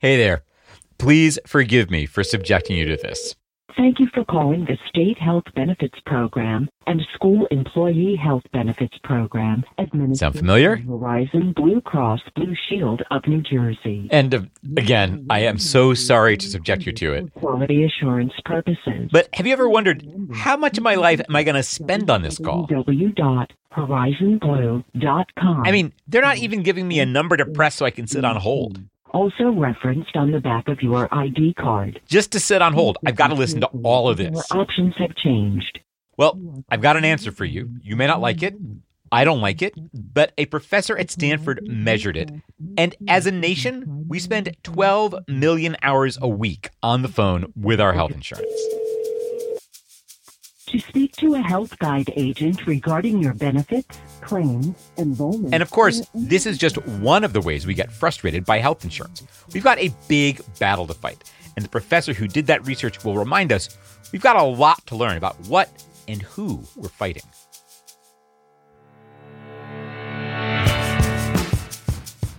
Hey there. Please forgive me for subjecting you to this. Thank you for calling the State Health Benefits Program and School Employee Health Benefits Program. Sound familiar? Horizon Blue Cross Blue Shield of New Jersey. And uh, again, I am so sorry to subject you to it. Quality assurance purposes. But have you ever wondered how much of my life am I going to spend on this call? www.horizonblue.com. I mean, they're not even giving me a number to press so I can sit on hold. Also referenced on the back of your ID card. Just to sit on hold, I've got to listen to all of this. Your options have changed. Well, I've got an answer for you. You may not like it. I don't like it, but a professor at Stanford measured it. And as a nation, we spend 12 million hours a week on the phone with our health insurance. To speak to a health guide agent regarding your benefits, claims, enrollment. And of course, this is just one of the ways we get frustrated by health insurance. We've got a big battle to fight. And the professor who did that research will remind us we've got a lot to learn about what and who we're fighting.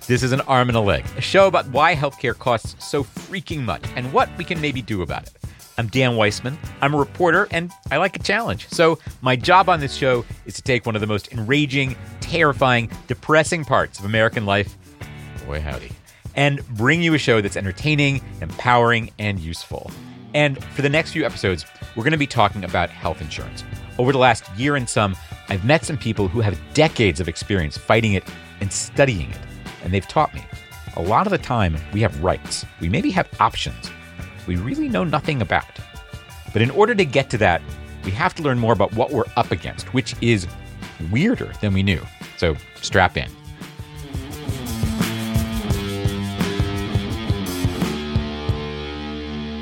This is an arm and a leg, a show about why healthcare costs so freaking much and what we can maybe do about it. I'm Dan Weissman. I'm a reporter and I like a challenge. So, my job on this show is to take one of the most enraging, terrifying, depressing parts of American life, boy howdy, and bring you a show that's entertaining, empowering, and useful. And for the next few episodes, we're going to be talking about health insurance. Over the last year and some, I've met some people who have decades of experience fighting it and studying it, and they've taught me. A lot of the time, we have rights. We maybe have options we really know nothing about. But in order to get to that, we have to learn more about what we're up against, which is weirder than we knew. So strap in.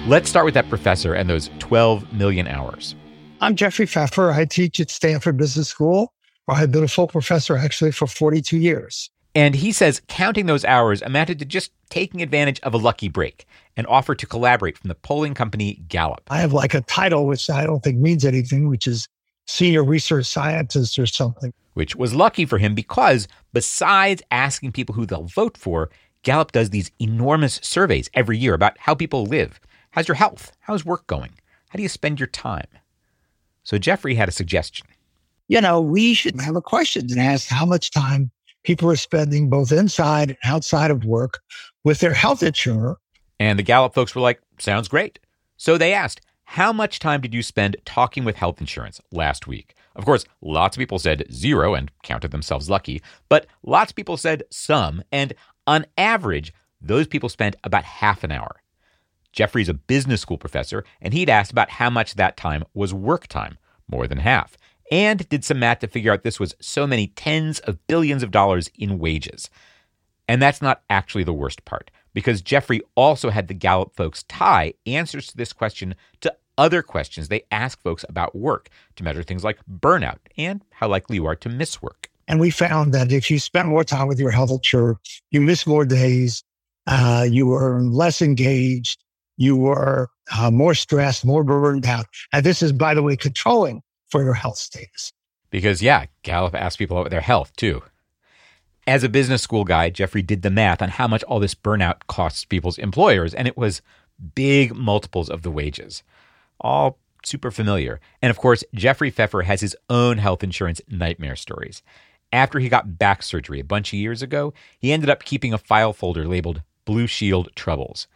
Let's start with that professor and those 12 million hours. I'm Jeffrey Pfeffer. I teach at Stanford Business School, where I've been a full professor actually for 42 years. And he says counting those hours amounted to just taking advantage of a lucky break and offer to collaborate from the polling company Gallup. I have like a title, which I don't think means anything, which is senior research scientist or something. Which was lucky for him because besides asking people who they'll vote for, Gallup does these enormous surveys every year about how people live. How's your health? How's work going? How do you spend your time? So Jeffrey had a suggestion. You know, we should have a question and ask how much time people are spending both inside and outside of work with their health insurer. And the Gallup folks were like, sounds great. So they asked, how much time did you spend talking with health insurance last week? Of course, lots of people said zero and counted themselves lucky, but lots of people said some, and on average, those people spent about half an hour. Jeffrey's a business school professor, and he'd asked about how much that time was work time, more than half, and did some math to figure out this was so many tens of billions of dollars in wages. And that's not actually the worst part, because Jeffrey also had the Gallup folks tie answers to this question to other questions they ask folks about work to measure things like burnout and how likely you are to miss work. And we found that if you spend more time with your health insurer, you miss more days, uh, you were less engaged, you were uh, more stressed, more burned out. And this is, by the way, controlling for your health status. Because, yeah, Gallup asks people about their health too. As a business school guy, Jeffrey did the math on how much all this burnout costs people's employers, and it was big multiples of the wages. All super familiar. And of course, Jeffrey Pfeffer has his own health insurance nightmare stories. After he got back surgery a bunch of years ago, he ended up keeping a file folder labeled Blue Shield Troubles.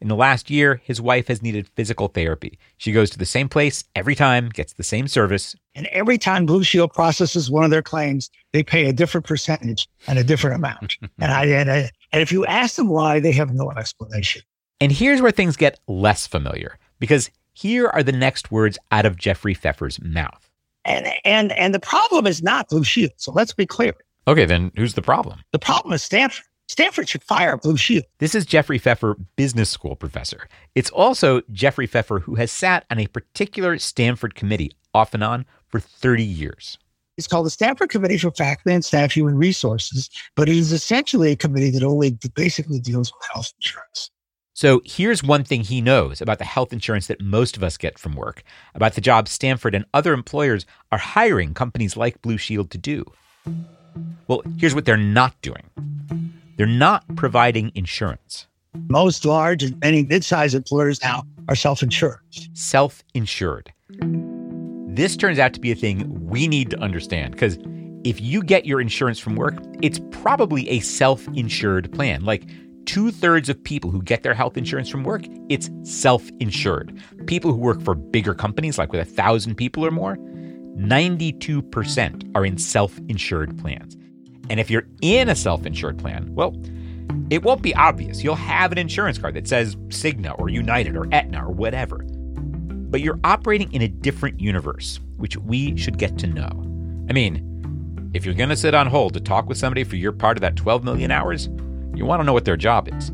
In the last year, his wife has needed physical therapy. She goes to the same place every time, gets the same service. And every time Blue Shield processes one of their claims, they pay a different percentage and a different amount. and, I, and, I, and if you ask them why, they have no explanation. And here's where things get less familiar, because here are the next words out of Jeffrey Pfeffer's mouth. And, and, and the problem is not Blue Shield. So let's be clear. Okay, then who's the problem? The problem is Stanford. Stanford should fire Blue Shield. This is Jeffrey Pfeffer, business school professor. It's also Jeffrey Pfeffer who has sat on a particular Stanford committee off and on for 30 years. It's called the Stanford Committee for Faculty and Staff Human Resources, but it is essentially a committee that only basically deals with health insurance. So here's one thing he knows about the health insurance that most of us get from work, about the jobs Stanford and other employers are hiring companies like Blue Shield to do. Well, here's what they're not doing they're not providing insurance. Most large and many mid-sized employers now are self-insured. Self-insured. This turns out to be a thing we need to understand because if you get your insurance from work, it's probably a self-insured plan. Like two thirds of people who get their health insurance from work, it's self insured. People who work for bigger companies, like with a thousand people or more, 92% are in self insured plans. And if you're in a self insured plan, well, it won't be obvious. You'll have an insurance card that says Cigna or United or Aetna or whatever. But you're operating in a different universe, which we should get to know. I mean, if you're going to sit on hold to talk with somebody for your part of that 12 million hours, you want to know what their job is.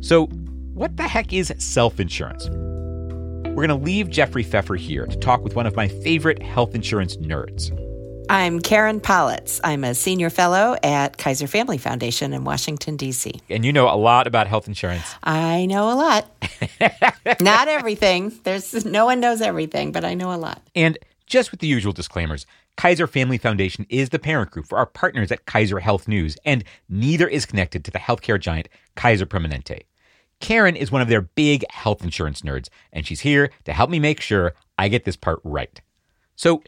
So, what the heck is self insurance? We're going to leave Jeffrey Pfeffer here to talk with one of my favorite health insurance nerds. I'm Karen Pollitz. I'm a senior fellow at Kaiser Family Foundation in Washington, D.C. And you know a lot about health insurance. I know a lot. Not everything. There's no one knows everything, but I know a lot. And just with the usual disclaimers, Kaiser Family Foundation is the parent group for our partners at Kaiser Health News, and neither is connected to the healthcare giant Kaiser Permanente. Karen is one of their big health insurance nerds, and she's here to help me make sure I get this part right. So,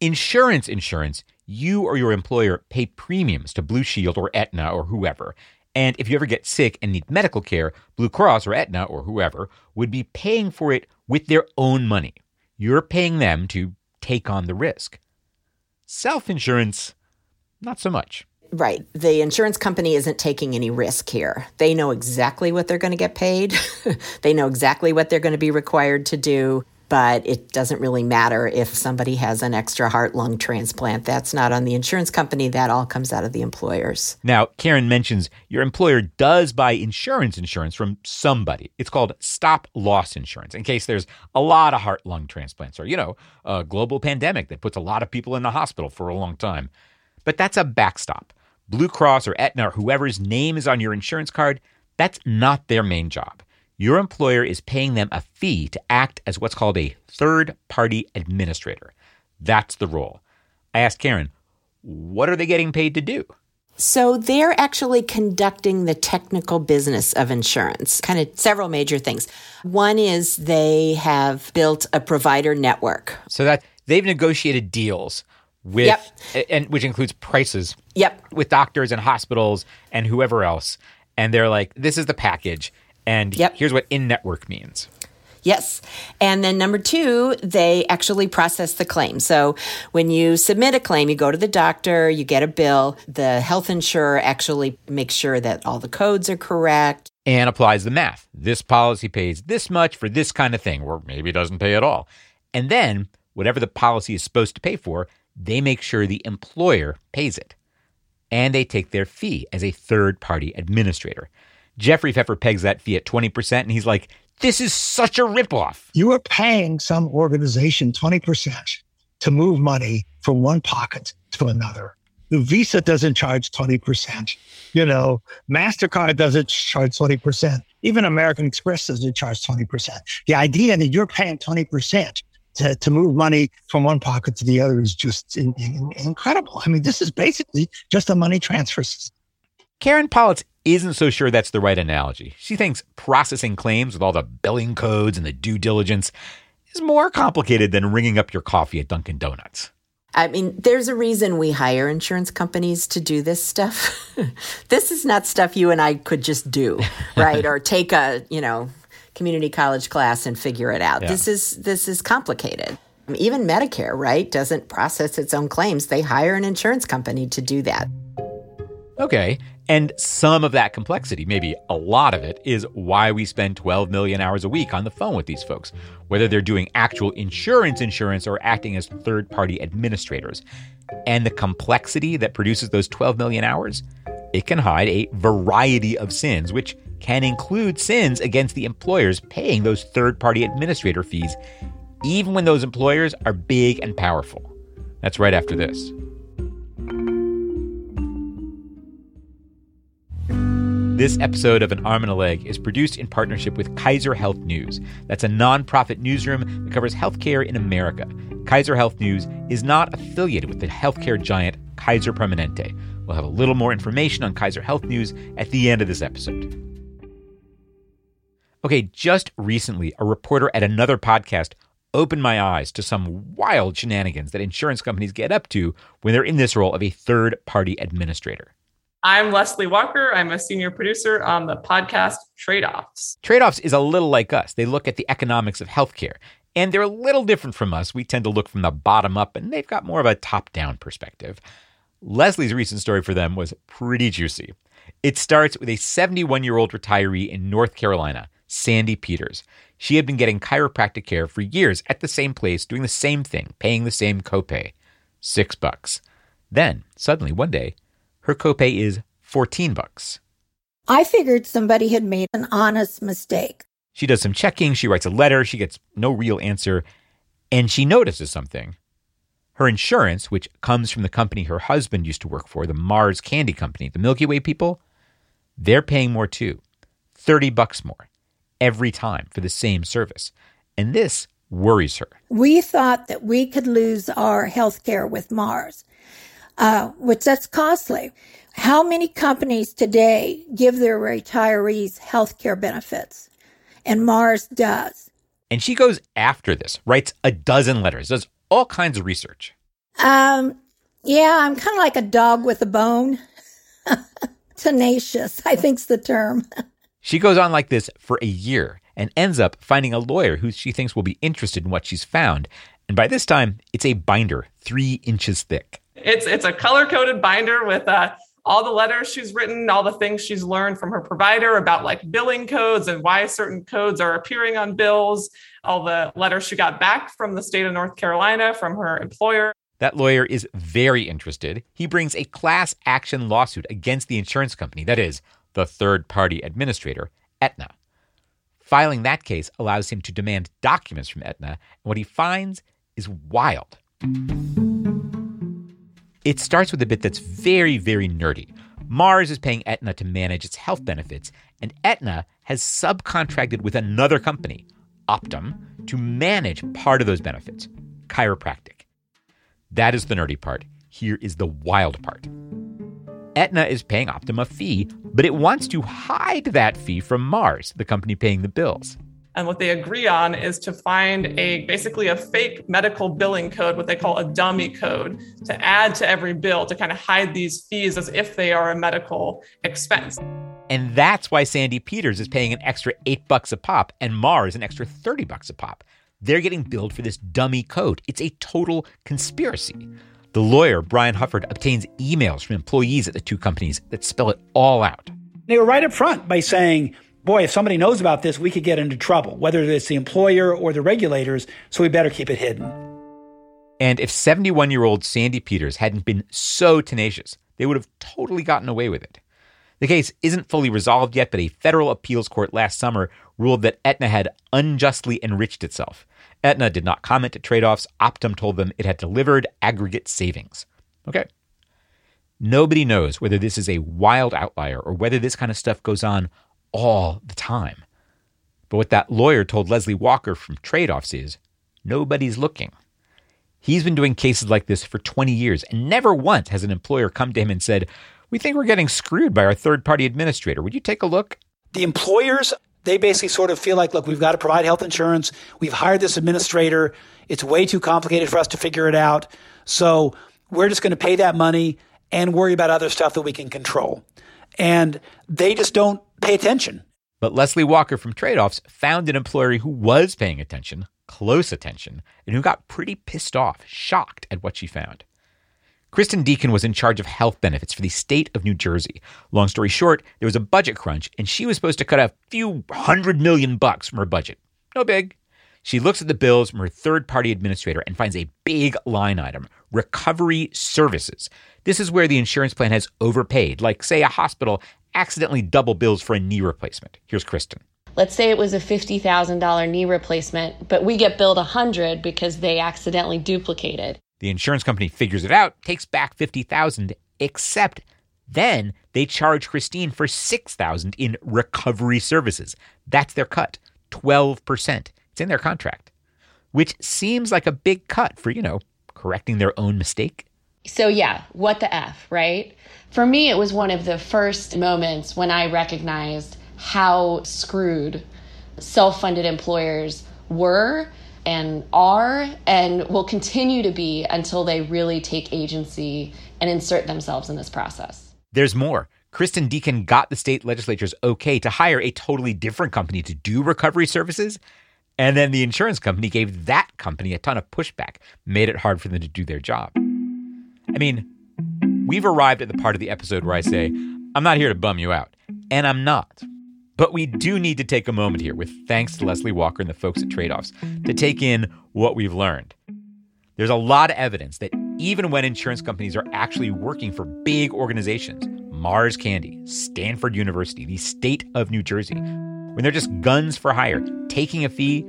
insurance insurance, you or your employer pay premiums to Blue Shield or Aetna or whoever. And if you ever get sick and need medical care, Blue Cross or Aetna or whoever would be paying for it with their own money. You're paying them to take on the risk. Self insurance, not so much. Right. The insurance company isn't taking any risk here. They know exactly what they're going to get paid, they know exactly what they're going to be required to do but it doesn't really matter if somebody has an extra heart lung transplant. That's not on the insurance company. That all comes out of the employers. Now, Karen mentions your employer does buy insurance insurance from somebody. It's called stop loss insurance in case there's a lot of heart lung transplants or, you know, a global pandemic that puts a lot of people in the hospital for a long time. But that's a backstop. Blue Cross or Aetna or whoever's name is on your insurance card, that's not their main job your employer is paying them a fee to act as what's called a third party administrator. That's the role. I asked Karen, what are they getting paid to do? So they're actually conducting the technical business of insurance, kind of several major things. One is they have built a provider network. So that they've negotiated deals with yep. and which includes prices. Yep. With doctors and hospitals and whoever else. And they're like, this is the package and yep. here's what in network means. Yes. And then number two, they actually process the claim. So when you submit a claim, you go to the doctor, you get a bill. The health insurer actually makes sure that all the codes are correct. And applies the math. This policy pays this much for this kind of thing, or maybe it doesn't pay at all. And then, whatever the policy is supposed to pay for, they make sure the employer pays it. And they take their fee as a third party administrator. Jeffrey Pfeffer pegs that fee at 20%, and he's like, this is such a ripoff. You are paying some organization 20% to move money from one pocket to another. The Visa doesn't charge 20%. You know, MasterCard doesn't charge 20%. Even American Express doesn't charge 20%. The idea that you're paying 20% to, to move money from one pocket to the other is just in, in, incredible. I mean, this is basically just a money transfer system. Karen Pollitz isn't so sure that's the right analogy. She thinks processing claims with all the billing codes and the due diligence is more complicated than ringing up your coffee at Dunkin' Donuts. I mean, there's a reason we hire insurance companies to do this stuff. this is not stuff you and I could just do, right? or take a, you know, community college class and figure it out. Yeah. This is this is complicated. Even Medicare, right, doesn't process its own claims. They hire an insurance company to do that. Okay. And some of that complexity, maybe a lot of it, is why we spend 12 million hours a week on the phone with these folks, whether they're doing actual insurance insurance or acting as third party administrators. And the complexity that produces those 12 million hours, it can hide a variety of sins, which can include sins against the employers paying those third party administrator fees, even when those employers are big and powerful. That's right after this. This episode of An Arm and a Leg is produced in partnership with Kaiser Health News. That's a nonprofit newsroom that covers healthcare in America. Kaiser Health News is not affiliated with the healthcare giant Kaiser Permanente. We'll have a little more information on Kaiser Health News at the end of this episode. Okay, just recently, a reporter at another podcast opened my eyes to some wild shenanigans that insurance companies get up to when they're in this role of a third party administrator. I'm Leslie Walker. I'm a senior producer on the podcast Trade Offs. Trade Offs is a little like us. They look at the economics of healthcare, and they're a little different from us. We tend to look from the bottom up, and they've got more of a top down perspective. Leslie's recent story for them was pretty juicy. It starts with a 71 year old retiree in North Carolina, Sandy Peters. She had been getting chiropractic care for years at the same place, doing the same thing, paying the same copay six bucks. Then, suddenly, one day, her copay is 14 bucks. I figured somebody had made an honest mistake. She does some checking, she writes a letter, she gets no real answer, and she notices something. Her insurance, which comes from the company her husband used to work for, the Mars Candy Company, the Milky Way people, they're paying more too. 30 bucks more every time for the same service. And this worries her. We thought that we could lose our health care with Mars uh, which that's costly. How many companies today give their retirees health care benefits? And Mars does. And she goes after this, writes a dozen letters, does all kinds of research. Um, yeah, I'm kind of like a dog with a bone. Tenacious, I think's the term. she goes on like this for a year and ends up finding a lawyer who she thinks will be interested in what she's found. And by this time, it's a binder three inches thick. It's it's a color coded binder with uh, all the letters she's written, all the things she's learned from her provider about like billing codes and why certain codes are appearing on bills, all the letters she got back from the state of North Carolina from her employer. That lawyer is very interested. He brings a class action lawsuit against the insurance company, that is, the third party administrator, Aetna. Filing that case allows him to demand documents from Aetna, and what he finds is wild. It starts with a bit that's very, very nerdy. Mars is paying Aetna to manage its health benefits, and Aetna has subcontracted with another company, Optum, to manage part of those benefits chiropractic. That is the nerdy part. Here is the wild part. Aetna is paying Optum a fee, but it wants to hide that fee from Mars, the company paying the bills. And what they agree on is to find a basically a fake medical billing code, what they call a dummy code, to add to every bill to kind of hide these fees as if they are a medical expense. And that's why Sandy Peters is paying an extra eight bucks a pop and Mars an extra 30 bucks a pop. They're getting billed for this dummy code. It's a total conspiracy. The lawyer, Brian Hufford, obtains emails from employees at the two companies that spell it all out. They were right up front by saying, boy, if somebody knows about this, we could get into trouble, whether it's the employer or the regulators, so we better keep it hidden. And if 71 year old Sandy Peters hadn't been so tenacious, they would have totally gotten away with it. The case isn't fully resolved yet, but a federal appeals court last summer ruled that Aetna had unjustly enriched itself. Aetna did not comment to trade offs. Optum told them it had delivered aggregate savings. Okay. Nobody knows whether this is a wild outlier or whether this kind of stuff goes on all the time. But what that lawyer told Leslie Walker from Trade Offs is nobody's looking. He's been doing cases like this for 20 years, and never once has an employer come to him and said, We think we're getting screwed by our third party administrator. Would you take a look? The employers, they basically sort of feel like, look, we've got to provide health insurance. We've hired this administrator. It's way too complicated for us to figure it out. So we're just going to pay that money and worry about other stuff that we can control. And they just don't pay attention. But Leslie Walker from Trade Offs found an employee who was paying attention, close attention, and who got pretty pissed off, shocked at what she found. Christin Deacon was in charge of health benefits for the state of New Jersey. Long story short, there was a budget crunch, and she was supposed to cut a few hundred million bucks from her budget. No big. She looks at the bills from her third party administrator and finds a big line item recovery services. This is where the insurance plan has overpaid, like, say, a hospital accidentally double bills for a knee replacement. Here's Christin. Let's say it was a $50,000 knee replacement, but we get billed 100 because they accidentally duplicated. The insurance company figures it out, takes back 50,000, except then they charge Christine for 6,000 in recovery services. That's their cut, 12%. It's in their contract, which seems like a big cut for, you know, correcting their own mistake. So, yeah, what the F, right? For me, it was one of the first moments when I recognized how screwed self funded employers were and are and will continue to be until they really take agency and insert themselves in this process. There's more. Christin Deacon got the state legislature's okay to hire a totally different company to do recovery services. And then the insurance company gave that company a ton of pushback, made it hard for them to do their job. I mean, we've arrived at the part of the episode where I say, I'm not here to bum you out. And I'm not. But we do need to take a moment here, with thanks to Leslie Walker and the folks at Tradeoffs, to take in what we've learned. There's a lot of evidence that even when insurance companies are actually working for big organizations, Mars Candy, Stanford University, the state of New Jersey, when they're just guns for hire, taking a fee,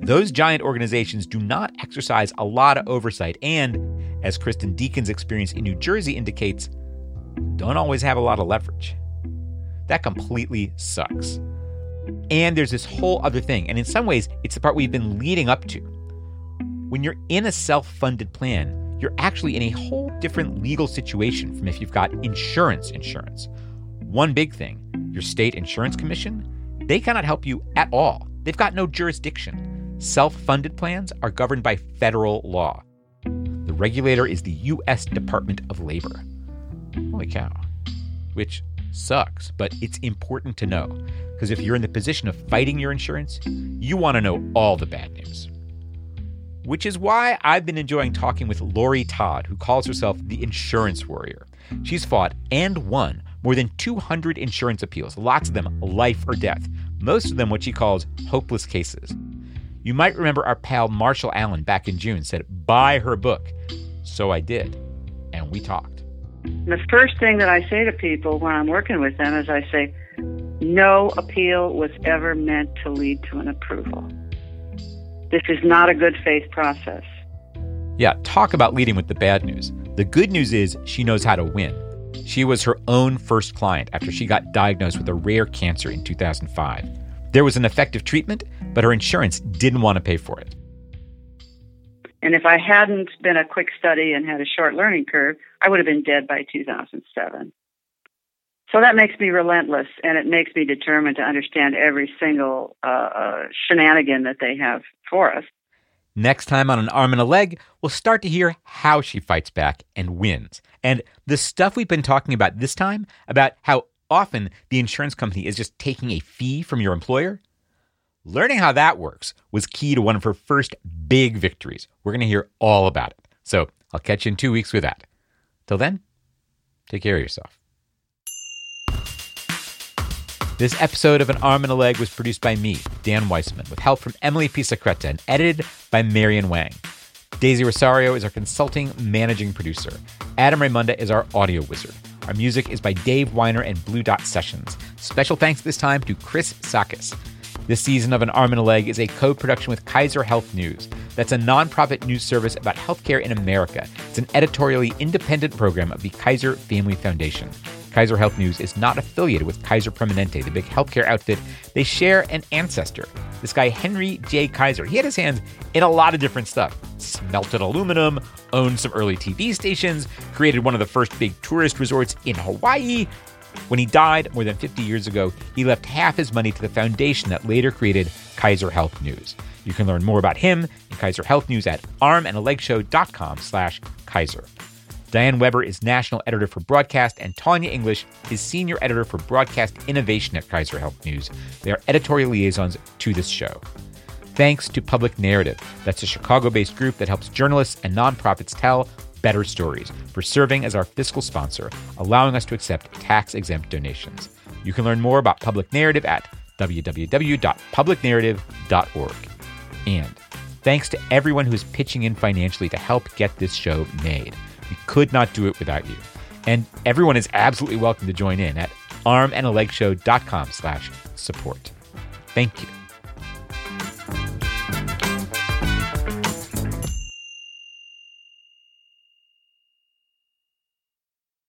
those giant organizations do not exercise a lot of oversight and, as Christin Deacon's experience in New Jersey indicates, don't always have a lot of leverage. That completely sucks. And there's this whole other thing, and in some ways, it's the part we've been leading up to. When you're in a self funded plan, you're actually in a whole different legal situation from if you've got insurance insurance. One big thing your state insurance commission, they cannot help you at all. They've got no jurisdiction. Self funded plans are governed by federal law. Regulator is the U.S. Department of Labor. Holy cow. Which sucks, but it's important to know because if you're in the position of fighting your insurance, you want to know all the bad news. Which is why I've been enjoying talking with Laurie Todd, who calls herself the insurance warrior. She's fought and won more than 200 insurance appeals, lots of them life or death, most of them what she calls hopeless cases. You might remember our pal Marshall Allen back in June said, Buy her book. So I did, and we talked. The first thing that I say to people when I'm working with them is I say, no appeal was ever meant to lead to an approval. This is not a good faith process. Yeah, talk about leading with the bad news. The good news is she knows how to win. She was her own first client after she got diagnosed with a rare cancer in 2005. There was an effective treatment, but her insurance didn't want to pay for it. And if I hadn't been a quick study and had a short learning curve, I would have been dead by 2007. So that makes me relentless and it makes me determined to understand every single uh, uh, shenanigan that they have for us. Next time on An Arm and a Leg, we'll start to hear how she fights back and wins. And the stuff we've been talking about this time, about how often the insurance company is just taking a fee from your employer, Learning how that works was key to one of her first big victories. We're going to hear all about it. So I'll catch you in two weeks with that. Till then, take care of yourself. This episode of An Arm and a Leg was produced by me, Dan Weissman, with help from Emily Pisacreta and edited by Marian Wang. Daisy Rosario is our consulting managing producer. Adam Raymonda is our audio wizard. Our music is by Dave Weiner and Blue Dot Sessions. Special thanks this time to Chris Sakis. This season of An Arm and a Leg is a co production with Kaiser Health News. That's a nonprofit news service about healthcare in America. It's an editorially independent program of the Kaiser Family Foundation. Kaiser Health News is not affiliated with Kaiser Permanente, the big healthcare outfit. They share an ancestor. This guy, Henry J. Kaiser, he had his hands in a lot of different stuff. Smelted aluminum, owned some early TV stations, created one of the first big tourist resorts in Hawaii, when he died more than 50 years ago, he left half his money to the foundation that later created Kaiser Health News. You can learn more about him and Kaiser Health News at armandalegshow.com slash Kaiser. Diane Webber is national editor for broadcast, and Tanya English is senior editor for broadcast innovation at Kaiser Health News. They are editorial liaisons to this show. Thanks to Public Narrative. That's a Chicago based group that helps journalists and nonprofits tell Better Stories for serving as our fiscal sponsor, allowing us to accept tax exempt donations. You can learn more about Public Narrative at www.publicnarrative.org. And thanks to everyone who's pitching in financially to help get this show made. We could not do it without you. And everyone is absolutely welcome to join in at armandalegshow.com slash support. Thank you.